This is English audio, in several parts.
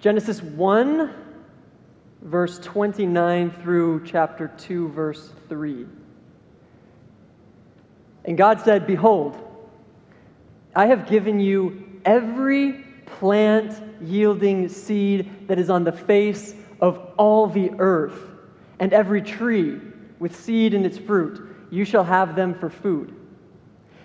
Genesis 1, verse 29 through chapter 2, verse 3. And God said, Behold, I have given you every plant yielding seed that is on the face of all the earth, and every tree with seed in its fruit. You shall have them for food.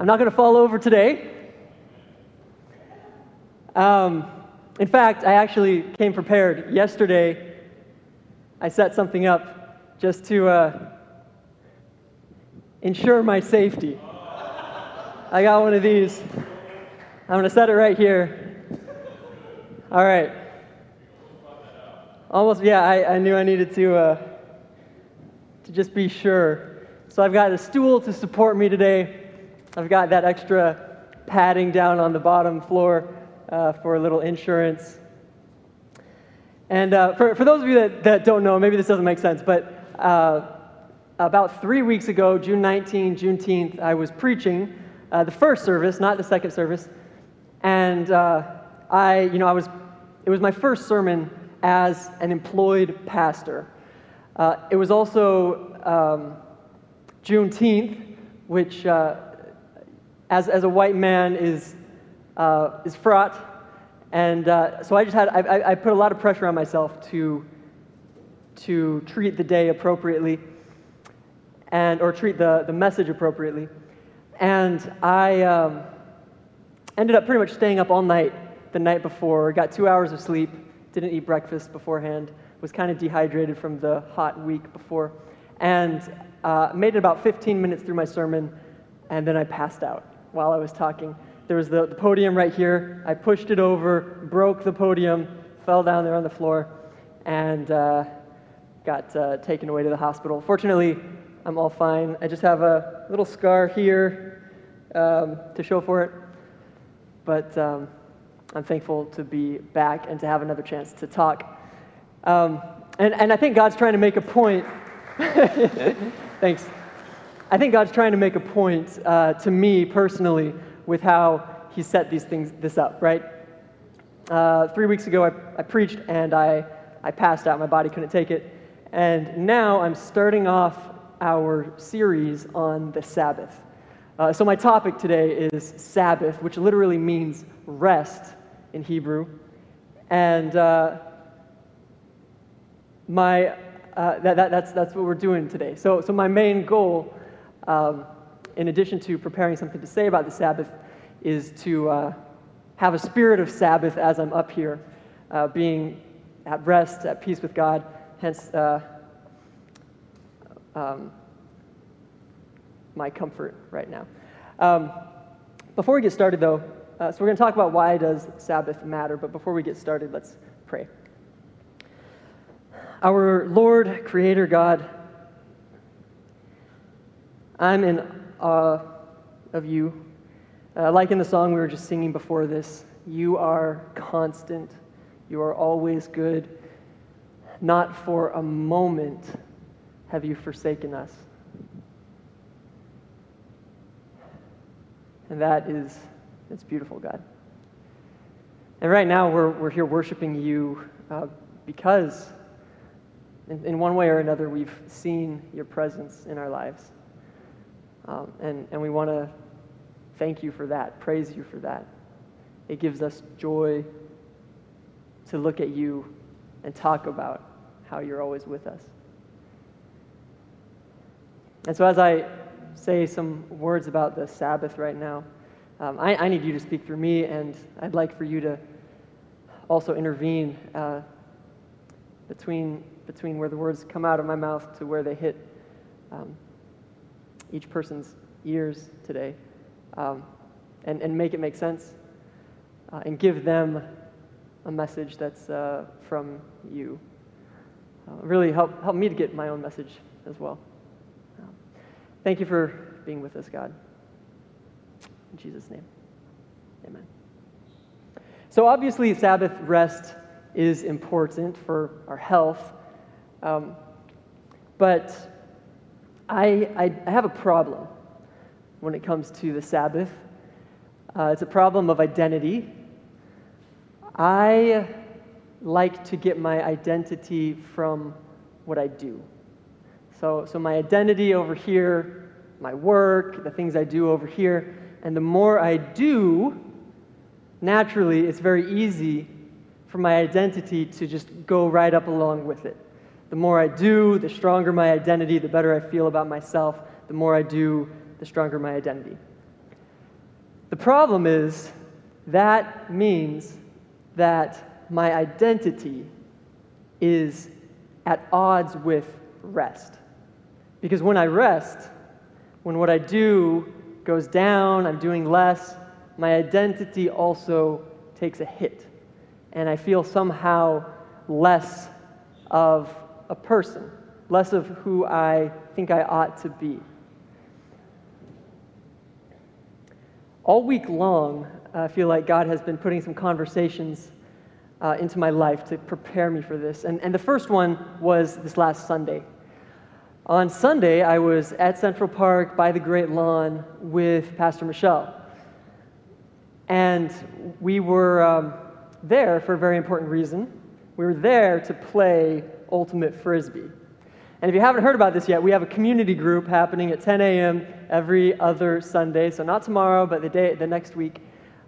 I'm not going to fall over today. Um, in fact, I actually came prepared. Yesterday, I set something up just to uh, ensure my safety. I got one of these. I'm going to set it right here. All right. Almost, yeah, I, I knew I needed to, uh, to just be sure. So I've got a stool to support me today. I've got that extra padding down on the bottom floor uh, for a little insurance. And uh, for, for those of you that, that don't know, maybe this doesn't make sense, but uh, about three weeks ago, June 19, Juneteenth, I was preaching uh, the first service, not the second service. And uh, I, you know, I was, it was my first sermon as an employed pastor. Uh, it was also um, Juneteenth, which as, as a white man is, uh, is fraught. And uh, so I just had, I, I put a lot of pressure on myself to, to treat the day appropriately and, or treat the, the message appropriately. And I um, ended up pretty much staying up all night the night before, got two hours of sleep, didn't eat breakfast beforehand, was kind of dehydrated from the hot week before, and uh, made it about 15 minutes through my sermon, and then I passed out while I was talking. There was the, the podium right here. I pushed it over, broke the podium, fell down there on the floor, and uh, got uh, taken away to the hospital. Fortunately, I'm all fine. I just have a little scar here um, to show for it. But um, I'm thankful to be back and to have another chance to talk. Um, and, and I think God's trying to make a point. Thanks. I think God's trying to make a point uh, to me personally with how He set these things this up, right? Uh, three weeks ago, I, I preached and I, I passed out. My body couldn't take it. And now I'm starting off our series on the Sabbath. Uh, so, my topic today is Sabbath, which literally means rest in Hebrew. And uh, my, uh, that, that, that's, that's what we're doing today. So, so my main goal um, in addition to preparing something to say about the Sabbath, is to uh, have a spirit of Sabbath as I'm up here, uh, being at rest, at peace with God, hence uh, um, my comfort right now. Um, before we get started, though, uh, so we're going to talk about why does Sabbath matter, but before we get started, let's pray. Our Lord, Creator God, I'm in awe of you. Uh, like in the song we were just singing before this, you are constant. You are always good. Not for a moment have you forsaken us. And that is, it's beautiful, God. And right now we're, we're here worshiping you uh, because, in, in one way or another, we've seen your presence in our lives. Um, and, and we want to thank you for that, praise you for that. It gives us joy to look at you and talk about how you're always with us. And so, as I say some words about the Sabbath right now, um, I, I, need you to speak through me, and I'd like for you to also intervene uh, between, between where the words come out of my mouth to where they hit um, each person's ears today, um, and, and make it make sense, uh, and give them a message that's uh, from you. Uh, really help, help me to get my own message as well. Um, thank you for being with us, God. In Jesus' name, amen. So, obviously, Sabbath rest is important for our health. Um, but I, I, have a problem when it comes to the Sabbath. Uh, it's a problem of identity. I like to get my identity from what I do. So, so my identity over here, my work, the things I do over here, and the more I do, naturally, it's very easy for my identity to just go right up along with it. The more I do, the stronger my identity, the better I feel about myself. The more I do, the stronger my identity. The problem is that means that my identity is at odds with rest. Because when I rest, when what I do goes down, I'm doing less, my identity also takes a hit. And I feel somehow less of a person, less of who I think I ought to be. All week long, I feel like God has been putting some conversations uh, into my life to prepare me for this. And, and the first one was this last Sunday. On Sunday, I was at Central Park by the Great Lawn with Pastor Michelle. And we were um, there for a very important reason. We were there to play Ultimate Frisbee. And if you haven't heard about this yet, we have a community group happening at 10 a.m. every other Sunday. So not tomorrow, but the day, the next week,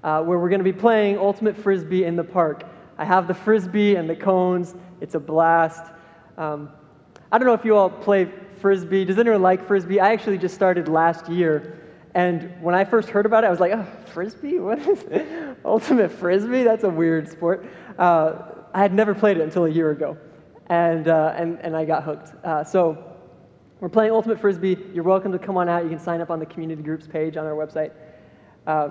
uh, where we're going to be playing Ultimate Frisbee in the park. I have the frisbee and the cones. It's a blast. Um, I don't know if you all play frisbee. Does anyone like frisbee? I actually just started last year. And when I first heard about it, I was like, oh, frisbee? What is it? Ultimate frisbee? That's a weird sport. Uh, I had never played it until a year ago and, uh, and, and I got hooked. Uh, so we're playing Ultimate Frisbee. You're welcome to come on out. You can sign up on the community groups page on our website. Uh,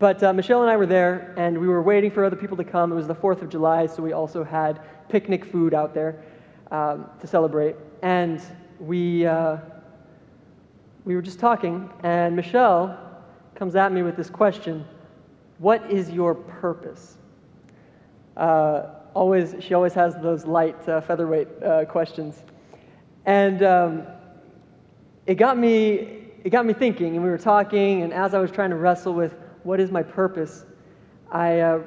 but uh, Michelle and I were there, and we were waiting for other people to come. It was the 4th of July, so we also had picnic food out there um, to celebrate. And we, uh, we were just talking, and Michelle comes at me with this question What is your purpose? Uh, always, she always has those light uh, featherweight uh, questions. And um, it, got me, it got me thinking, and we were talking, and as I was trying to wrestle with what is my purpose, I uh,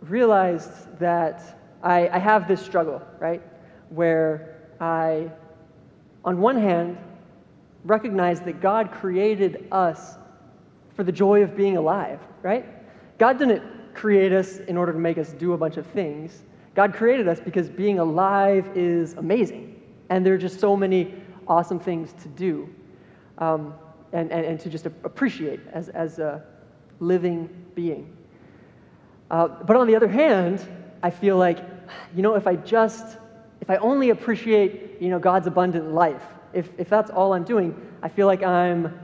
realized that I, I have this struggle, right? Where I, on one hand, recognize that God created us for the joy of being alive, right? God didn't create us in order to make us do a bunch of things. God created us because being alive is amazing. And there are just so many awesome things to do um, and, and, and to just appreciate as, as a living being. Uh, but on the other hand, I feel like, you know, if I just, if I only appreciate, you know, God's abundant life, if, if that's all I'm doing, I feel like I'm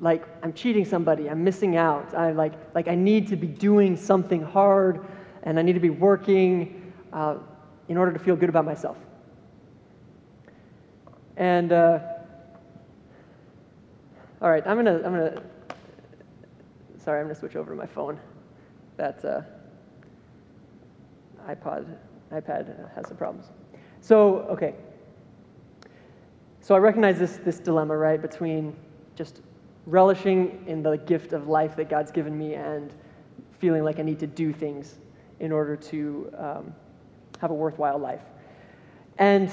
like I'm cheating somebody, I'm missing out. I like like I need to be doing something hard, and I need to be working uh, in order to feel good about myself. And uh, all right, I'm gonna I'm gonna sorry, I'm gonna switch over to my phone. That uh, iPod iPad has some problems. So okay. So I recognize this this dilemma right between just relishing in the gift of life that God's given me and feeling like I need to do things in order to um, have a worthwhile life. And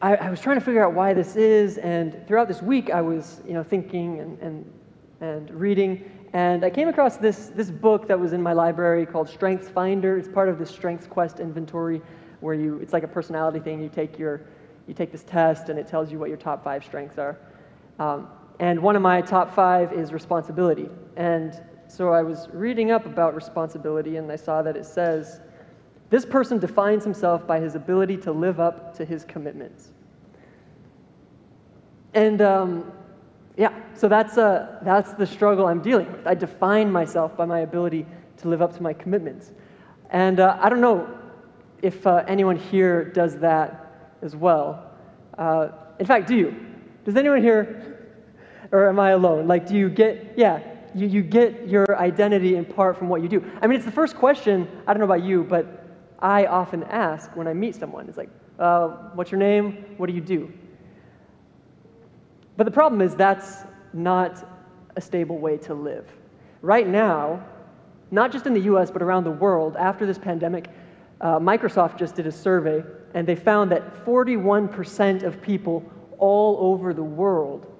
I, I, was trying to figure out why this is, and throughout this week I was, you know, thinking and, and, and reading, And I came across this, this book that was in my library called Strengths Finder. It's part of the Strengths Quest inventory where you, it's like a personality thing. You take, your, you take this test and it tells you what your top five strengths are. Um, and one of my top five is responsibility. And so I was reading up about responsibility and I saw that it says, this person defines himself by his ability to live up to his commitments. And um, yeah, so that's, uh, that's the struggle I'm dealing with. I define myself by my ability to live up to my commitments. And uh, I don't know if uh, anyone here does that as well. Uh, in fact, do you? Does anyone here, or am I alone? Like, do you get, yeah, you, you get your identity in part from what you do? I mean, it's the first question, I don't know about you, but I often ask when I meet someone. It's like, uh, what's your name? What do you do? But the problem is that's not a stable way to live. Right now, not just in the US, but around the world, after this pandemic, uh, Microsoft just did a survey and they found that 41% of people all over the world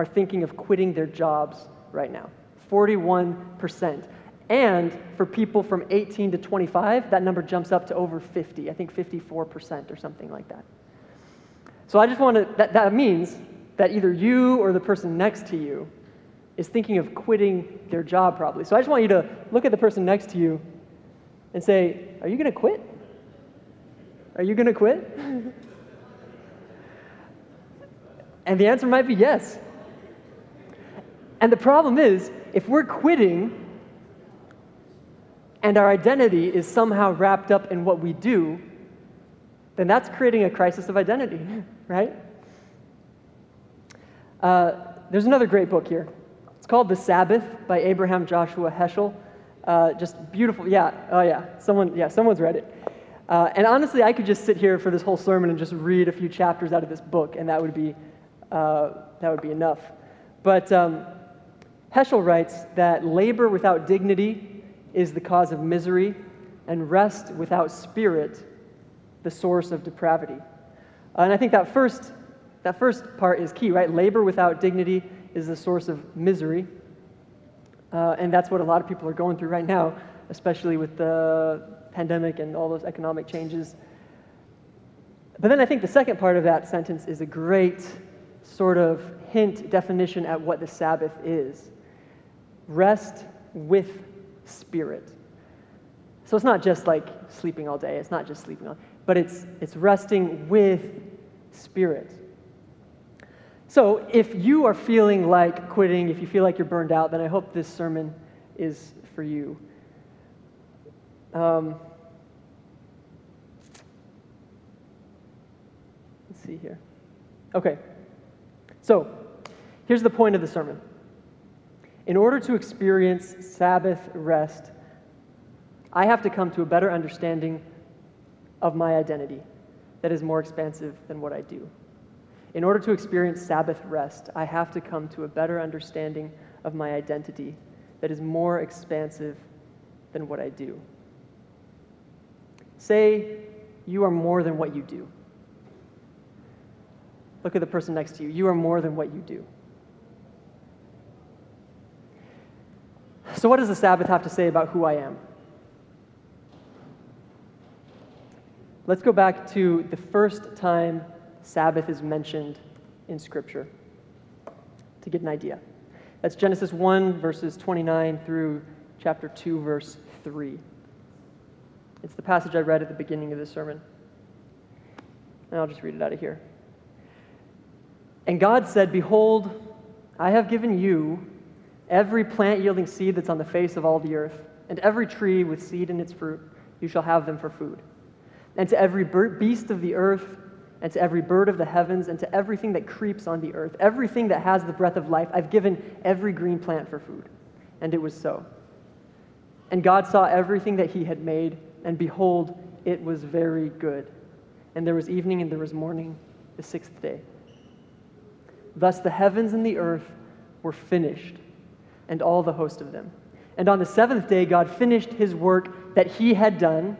are thinking of quitting their jobs right now. 41%. And for people from 18 to 25, that number jumps up to over 50, I think 54% or something like that. So I just want to, that, that means that either you or the person next to you is thinking of quitting their job probably. So I just want you to look at the person next to you and say, Are you going to quit? Are you going to quit? and the answer might be yes. And the problem is, if we're quitting and our identity is somehow wrapped up in what we do, then that's creating a crisis of identity, right? Uh, there's another great book here. It's called The Sabbath by Abraham Joshua Heschel. Uh, just beautiful. Yeah. Oh, yeah. Someone. Yeah. Someone's read it. Uh, and honestly, I could just sit here for this whole sermon and just read a few chapters out of this book, and that would be uh, that would be enough. But um, Heschel writes that labor without dignity is the cause of misery, and rest without spirit, the source of depravity. Uh, and I think that first that first part is key, right? Labor without dignity is the source of misery. Uh, and that's what a lot of people are going through right now, especially with the pandemic and all those economic changes. But then I think the second part of that sentence is a great sort of hint, definition at what the Sabbath is rest with spirit. So it's not just like sleeping all day, it's not just sleeping all but it's, it's resting with spirit. So, if you are feeling like quitting, if you feel like you're burned out, then I hope this sermon is for you. Um, let's see here. Okay. So, here's the point of the sermon. In order to experience Sabbath rest, I have to come to a better understanding of my identity that is more expansive than what I do. In order to experience Sabbath rest, I have to come to a better understanding of my identity that is more expansive than what I do. Say you are more than what you do. Look at the person next to you. You are more than what you do. So, what does the Sabbath have to say about who I am? Let's go back to the first time Sabbath is mentioned in Scripture to get an idea. That's Genesis 1, verses 29 through chapter 2, verse 3. It's the passage I read at the beginning of the sermon. And I'll just read it out of here. And God said, Behold, I have given you every plant yielding seed that's on the face of all the earth, and every tree with seed in its fruit. You shall have them for food. And to every beast of the earth, and to every bird of the heavens, and to everything that creeps on the earth, everything that has the breath of life. I've given every green plant for food. And it was so. And God saw everything that he had made, and behold, it was very good. And there was evening and there was morning, the sixth day. Thus the heavens and the earth were finished, and all the host of them. And on the seventh day, God finished his work that he had done,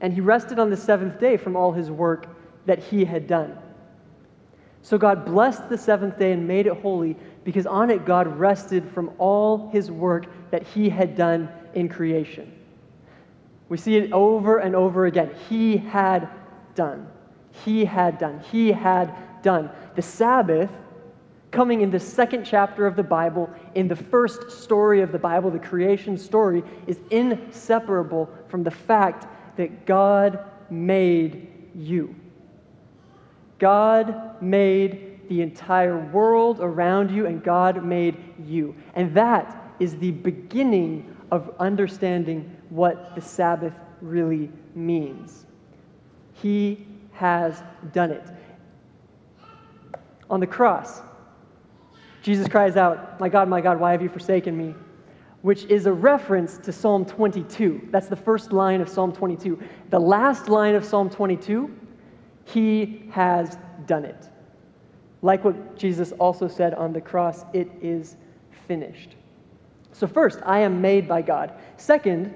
and he rested on the seventh day from all his work that he had done. So God blessed the seventh day and made it holy because on it God rested from all his work that he had done in creation. We see it over and over again. He had done. He had done. He had done. The Sabbath, coming in the second chapter of the Bible, in the first story of the Bible, the creation story, is inseparable from the fact that God made you. God made the entire world around you, and God made you. And that is the beginning of understanding what the Sabbath really means. He has done it. On the cross, Jesus cries out, My God, my God, why have you forsaken me? Which is a reference to Psalm 22. That's the first line of Psalm 22. The last line of Psalm 22 he has done it. Like what Jesus also said on the cross, it is finished. So, first, I am made by God. Second,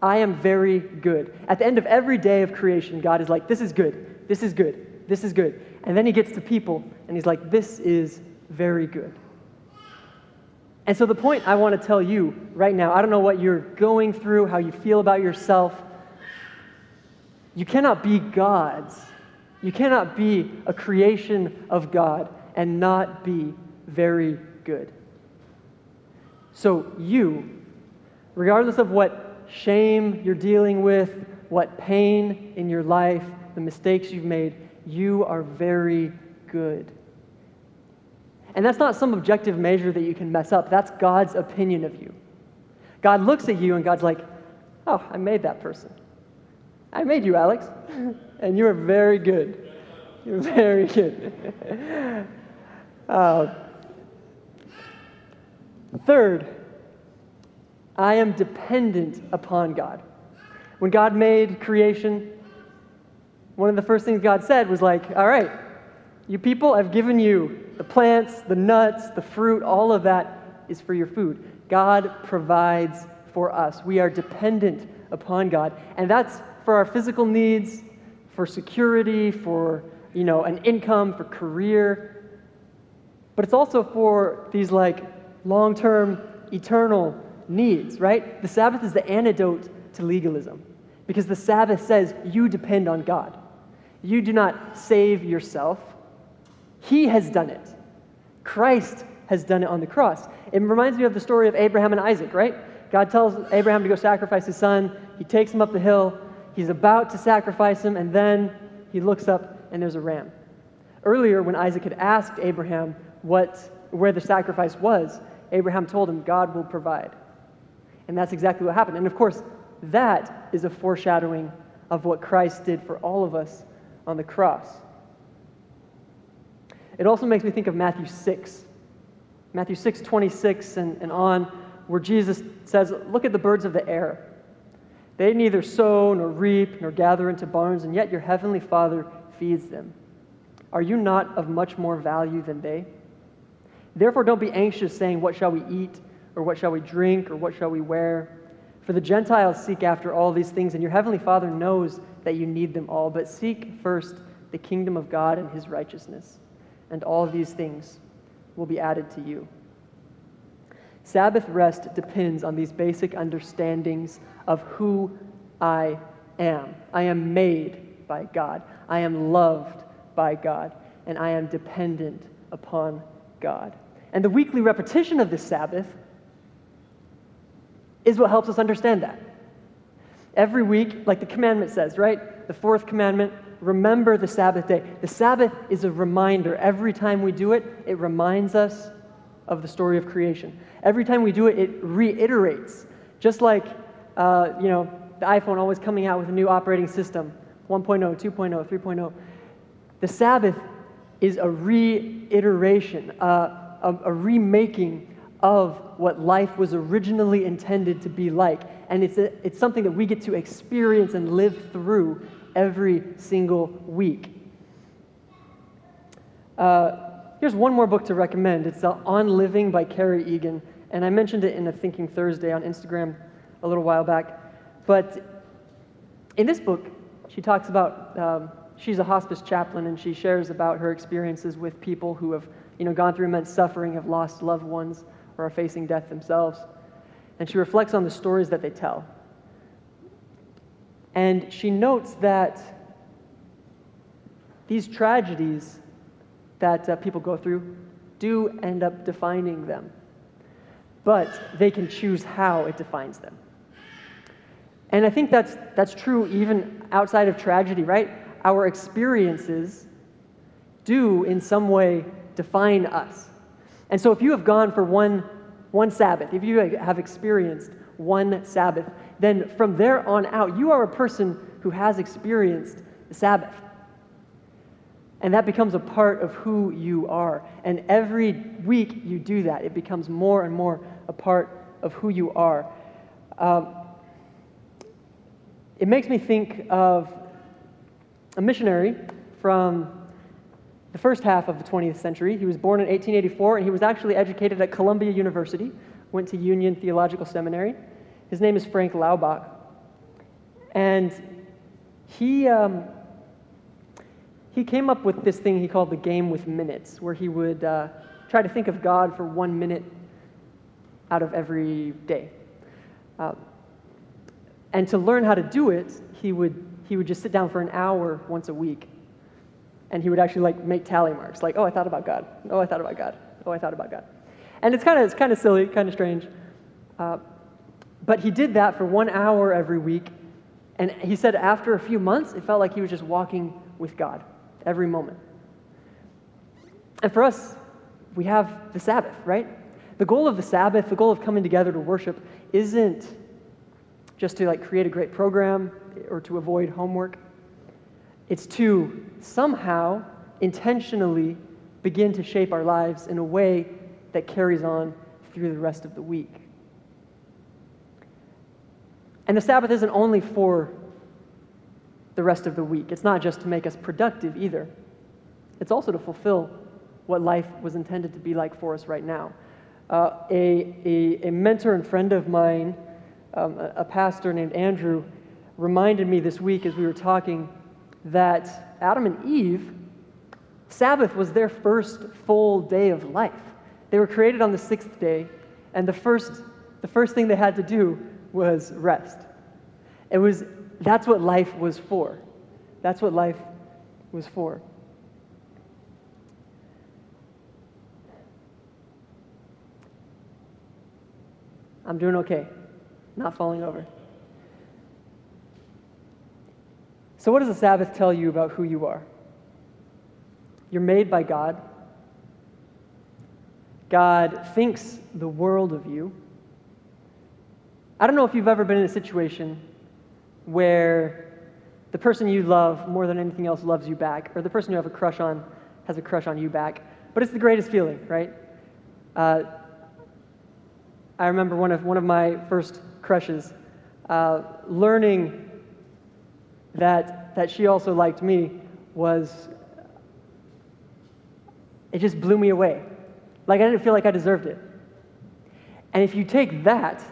I am very good. At the end of every day of creation, God is like, This is good, this is good, this is good. And then he gets to people and he's like, This is very good. And so, the point I want to tell you right now, I don't know what you're going through, how you feel about yourself, you cannot be God's. You cannot be a creation of God and not be very good. So, you, regardless of what shame you're dealing with, what pain in your life, the mistakes you've made, you are very good. And that's not some objective measure that you can mess up. That's God's opinion of you. God looks at you and God's like, oh, I made that person. I made you, Alex, and you are very good. You're very good. Uh, third, I am dependent upon God. When God made creation, one of the first things God said was like, all right, you people, I've given you the plants, the nuts, the fruit, all of that is for your food. God provides for us. We are dependent upon God. And that's for our physical needs, for security, for you know, an income, for career. But it's also for these like long-term, eternal needs, right? The Sabbath is the antidote to legalism because the Sabbath says you depend on God. You do not save yourself. He has done it. Christ has done it on the cross. It reminds me of the story of Abraham and Isaac, right? God tells Abraham to go sacrifice his son. He takes him up the hill. He's about to sacrifice him, and then he looks up and there's a ram. Earlier, when Isaac had asked Abraham what, where the sacrifice was, Abraham told him, God will provide. And that's exactly what happened. And of course, that is a foreshadowing of what Christ did for all of us on the cross. It also makes me think of Matthew 6. Matthew 6, 26 and, and on, where Jesus says, Look at the birds of the air. They neither sow nor reap nor gather into barns, and yet your heavenly Father feeds them. Are you not of much more value than they? Therefore, don't be anxious, saying, What shall we eat? Or what shall we drink? Or what shall we wear? For the Gentiles seek after all these things, and your heavenly Father knows that you need them all. But seek first the kingdom of God and his righteousness, and all these things will be added to you. Sabbath rest depends on these basic understandings of who I am. I am made by God, I am loved by God, and I am dependent upon God. And the weekly repetition of this Sabbath is what helps us understand that. Every week, like the commandment says, right? The fourth commandment, remember the Sabbath day. The Sabbath is a reminder. Every time we do it, it reminds us of the story of creation. Every time we do it, it reiterates. Just like, uh, you know, the iPhone always coming out with a new operating system 1.0, 2.0, 3.0. The Sabbath is a reiteration, uh, a, a remaking of what life was originally intended to be like. And it's, a, it's something that we get to experience and live through every single week. Uh, Here's one more book to recommend. It's uh, On Living by Kerry Egan. And I mentioned it in a Thinking Thursday on Instagram a little while back. But in this book, she talks about, um, she's a hospice chaplain, and she shares about her experiences with people who have you know, gone through immense suffering, have lost loved ones, or are facing death themselves. And she reflects on the stories that they tell. And she notes that these tragedies that uh, people go through do end up defining them, but they can choose how it defines them. And I think that's, that's true even outside of tragedy, right? Our experiences do, in some way, define us. And so if you have gone for one, one Sabbath, if you have experienced one Sabbath, then from there on out, you are a person who has experienced the Sabbath. And that becomes a part of who you are. And every week you do that, it becomes more and more a part of who you are. Um, it makes me think of a missionary from the first half of the 20th century. He was born in 1884 and he was actually educated at Columbia University, went to Union Theological Seminary. His name is Frank Laubach. And he, um, he came up with this thing he called the game with minutes, where he would uh, try to think of God for one minute out of every day. Uh, and to learn how to do it, he would, he would just sit down for an hour once a week. And he would actually like make tally marks, like, oh, I thought about God. Oh, I thought about God. Oh, I thought about God. And it's kind of it's kind of silly, kind of strange. Uh, but he did that for one hour every week. And he said after a few months, it felt like he was just walking with God every moment. And for us, we have the Sabbath, right? The goal of the Sabbath, the goal of coming together to worship, isn't just to like create a great program or to avoid homework. It's to somehow intentionally begin to shape our lives in a way that carries on through the rest of the week. And the Sabbath isn't only for the rest of the week, it's not just to make us productive either. It's also to fulfill what life was intended to be like for us right now. Uh, a, a, a, mentor and friend of mine, um, a, a pastor named Andrew, reminded me this week as we were talking that Adam and Eve, Sabbath was their first full day of life. They were created on the sixth day, and the first, the first thing they had to do was rest. It was, that's what life was for. That's what life was for. I'm doing okay, not falling over. So, what does the Sabbath tell you about who you are? You're made by God. God thinks the world of you. I don't know if you've ever been in a situation where the person you love more than anything else loves you back, or the person you have a crush on has a crush on you back. But it's the greatest feeling, right? Uh, I remember one of, one of my first crushes uh, learning that, that she also liked me was, it just blew me away. Like I didn't feel like I deserved it. And if you take that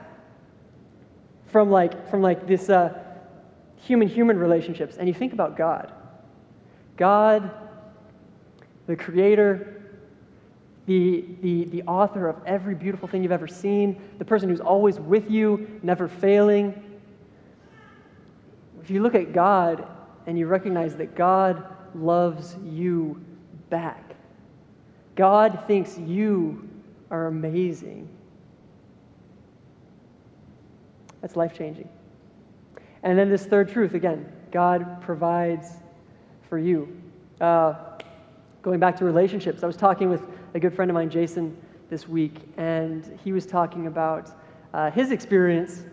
from like, from like this uh, human-human relationships. And you think about God, God, the creator, the, the, the author of every beautiful thing you've ever seen, the person who's always with you, never failing, if you look at God and you recognize that God loves you back, God thinks you are amazing. That's life changing. And then this third truth again God provides for you. Uh, going back to relationships, I was talking with a good friend of mine, Jason, this week, and he was talking about uh, his experience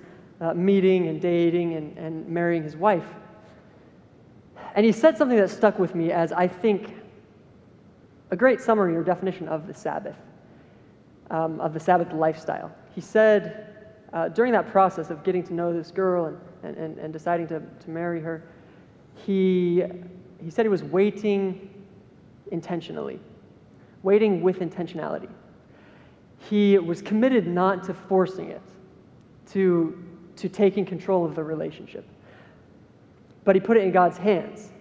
uh, meeting and dating and, and marrying his wife. And he said something that stuck with me as I think a great summary or definition of the Sabbath, um, of the Sabbath lifestyle. He said uh, during that process of getting to know this girl and, and, and deciding to, to marry her, he, he said he was waiting intentionally, waiting with intentionality. He was committed not to forcing it, to to taking control of the relationship. But he put it in God's hands.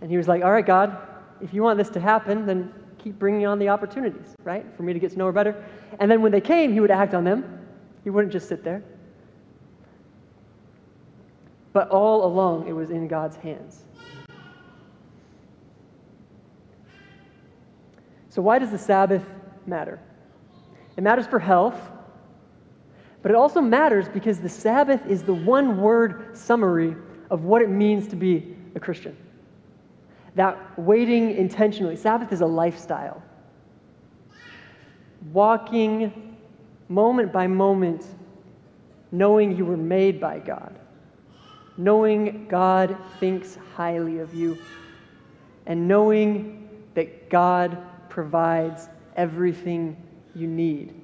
And he was like, All right, God, if you want this to happen, then keep bringing on the opportunities, right, for me to get to know her better. And then when they came, he would act on them. He wouldn't just sit there. But all along, it was in God's hands. So, why does the Sabbath matter? It matters for health, but it also matters because the Sabbath is the one word summary of what it means to be a Christian. That waiting intentionally, Sabbath is a lifestyle. Walking moment by moment, knowing you were made by God, knowing God thinks highly of you, and knowing that God provides everything you need.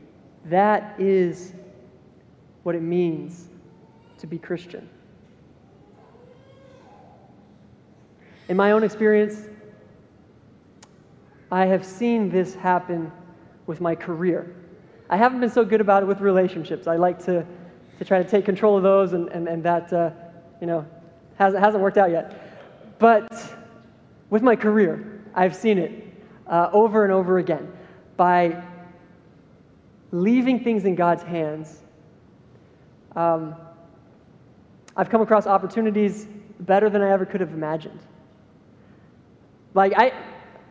That is what it means to be Christian. In my own experience, I have seen this happen with my career. I haven't been so good about it with relationships. I like to, to try to take control of those, and, and, and that, uh, you know, hasn't, hasn't worked out yet. But with my career, I've seen it uh, over and over again. By leaving things in God's hands, um, I've come across opportunities better than I ever could have imagined. Like, I,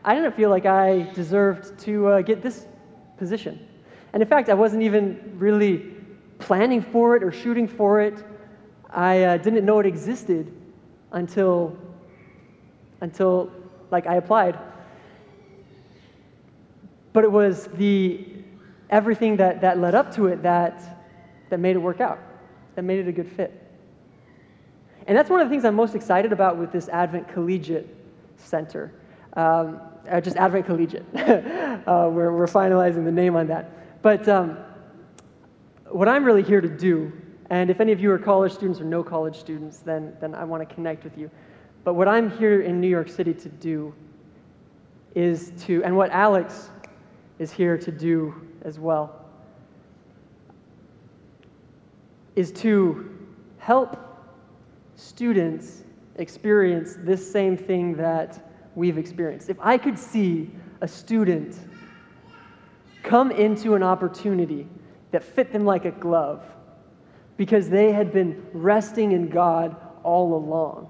I didn't feel like I deserved to uh, get this position. And in fact, I wasn't even really planning for it or shooting for it. I uh, didn't know it existed until, until like, I applied. But it was the everything that, that led up to it that, that made it work out, that made it a good fit. And that's one of the things I'm most excited about with this Advent Collegiate Center. Um, uh, just Advent Collegiate. uh, we're, we're finalizing the name on that. But um, what I'm really here to do, and if any of you are college students or no college students, then, then I want to connect with you. But what I'm here in New York City to do is to, and what Alex is here to do as well, is to help students experience this same thing that we've experienced. If I could see a student come into an opportunity that fit them like a glove because they had been resting in God all along,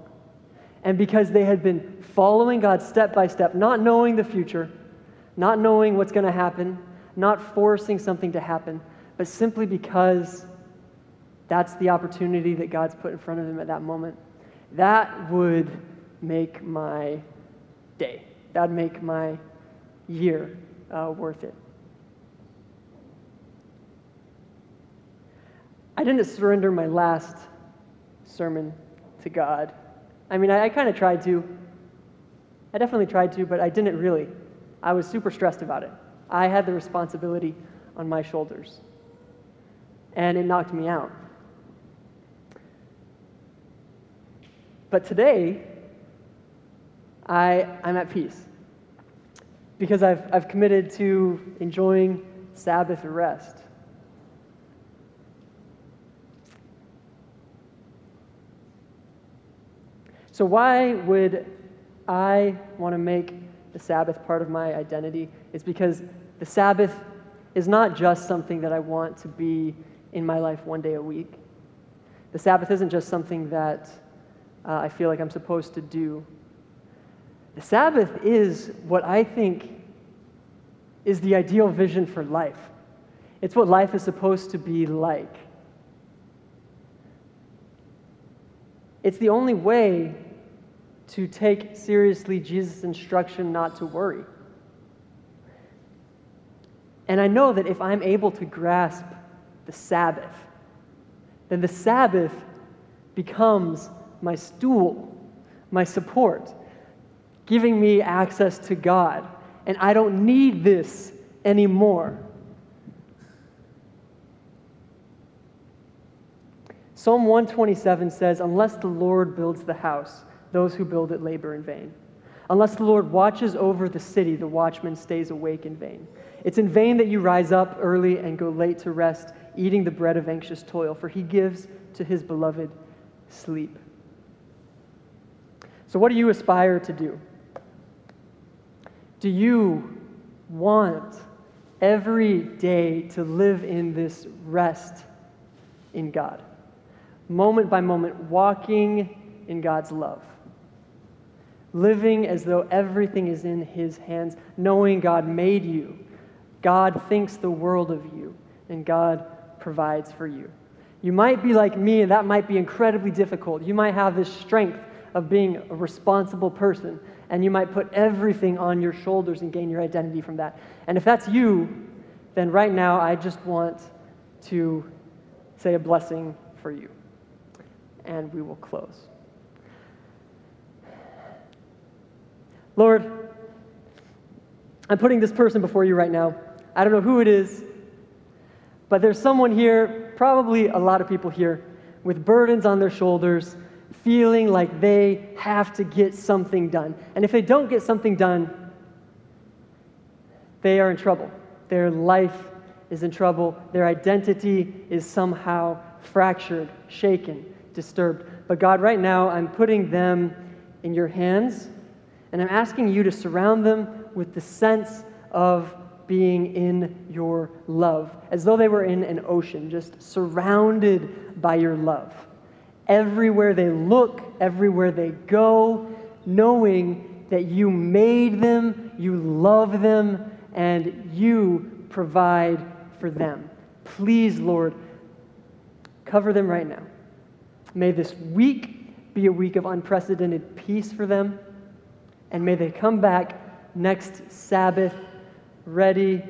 and because they had been following God step by step, not knowing the future, not knowing what's going to happen, not forcing something to happen, but simply because that's the opportunity that God's put in front of them at that moment. That would make my day. That would make my year uh, worth it. I didn't surrender my last sermon to God. I mean, I, I kind of tried to. I definitely tried to, but I didn't really. I was super stressed about it. I had the responsibility on my shoulders, and it knocked me out. But today, I, I'm at peace because I've, I've committed to enjoying Sabbath rest. So, why would I want to make the Sabbath part of my identity is because the Sabbath is not just something that I want to be in my life one day a week. The Sabbath isn't just something that uh, I feel like I'm supposed to do. The Sabbath is what I think is the ideal vision for life. It's what life is supposed to be like. It's the only way to take seriously Jesus' instruction not to worry. And I know that if I'm able to grasp the Sabbath, then the Sabbath becomes my stool, my support, giving me access to God. And I don't need this anymore. Psalm 127 says, Unless the Lord builds the house, those who build it labor in vain. Unless the Lord watches over the city, the watchman stays awake in vain. It's in vain that you rise up early and go late to rest, eating the bread of anxious toil, for he gives to his beloved sleep. So, what do you aspire to do? Do you want every day to live in this rest in God? Moment by moment, walking in God's love. Living as though everything is in His hands, knowing God made you. God thinks the world of you, and God provides for you. You might be like me, and that might be incredibly difficult. You might have this strength of being a responsible person, and you might put everything on your shoulders and gain your identity from that. And if that's you, then right now I just want to say a blessing for you. And we will close. Lord, I'm putting this person before you right now. I don't know who it is, but there's someone here, probably a lot of people here, with burdens on their shoulders feeling like they have to get something done. And if they don't get something done, they are in trouble. Their life is in trouble. Their identity is somehow fractured, shaken, disturbed. But God, right now, I'm putting them in your hands, and I'm asking you to surround them with the sense of being in your love, as though they were in an ocean, just surrounded by your love everywhere they look, everywhere they go, knowing that you made them, you love them, and you provide for them. Please, Lord, cover them right now. May this week be a week of unprecedented peace for them, and may they come back next Sabbath ready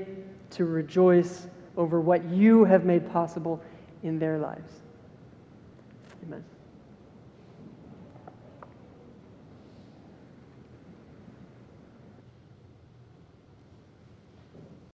to rejoice over what you have made possible in their lives. Amen.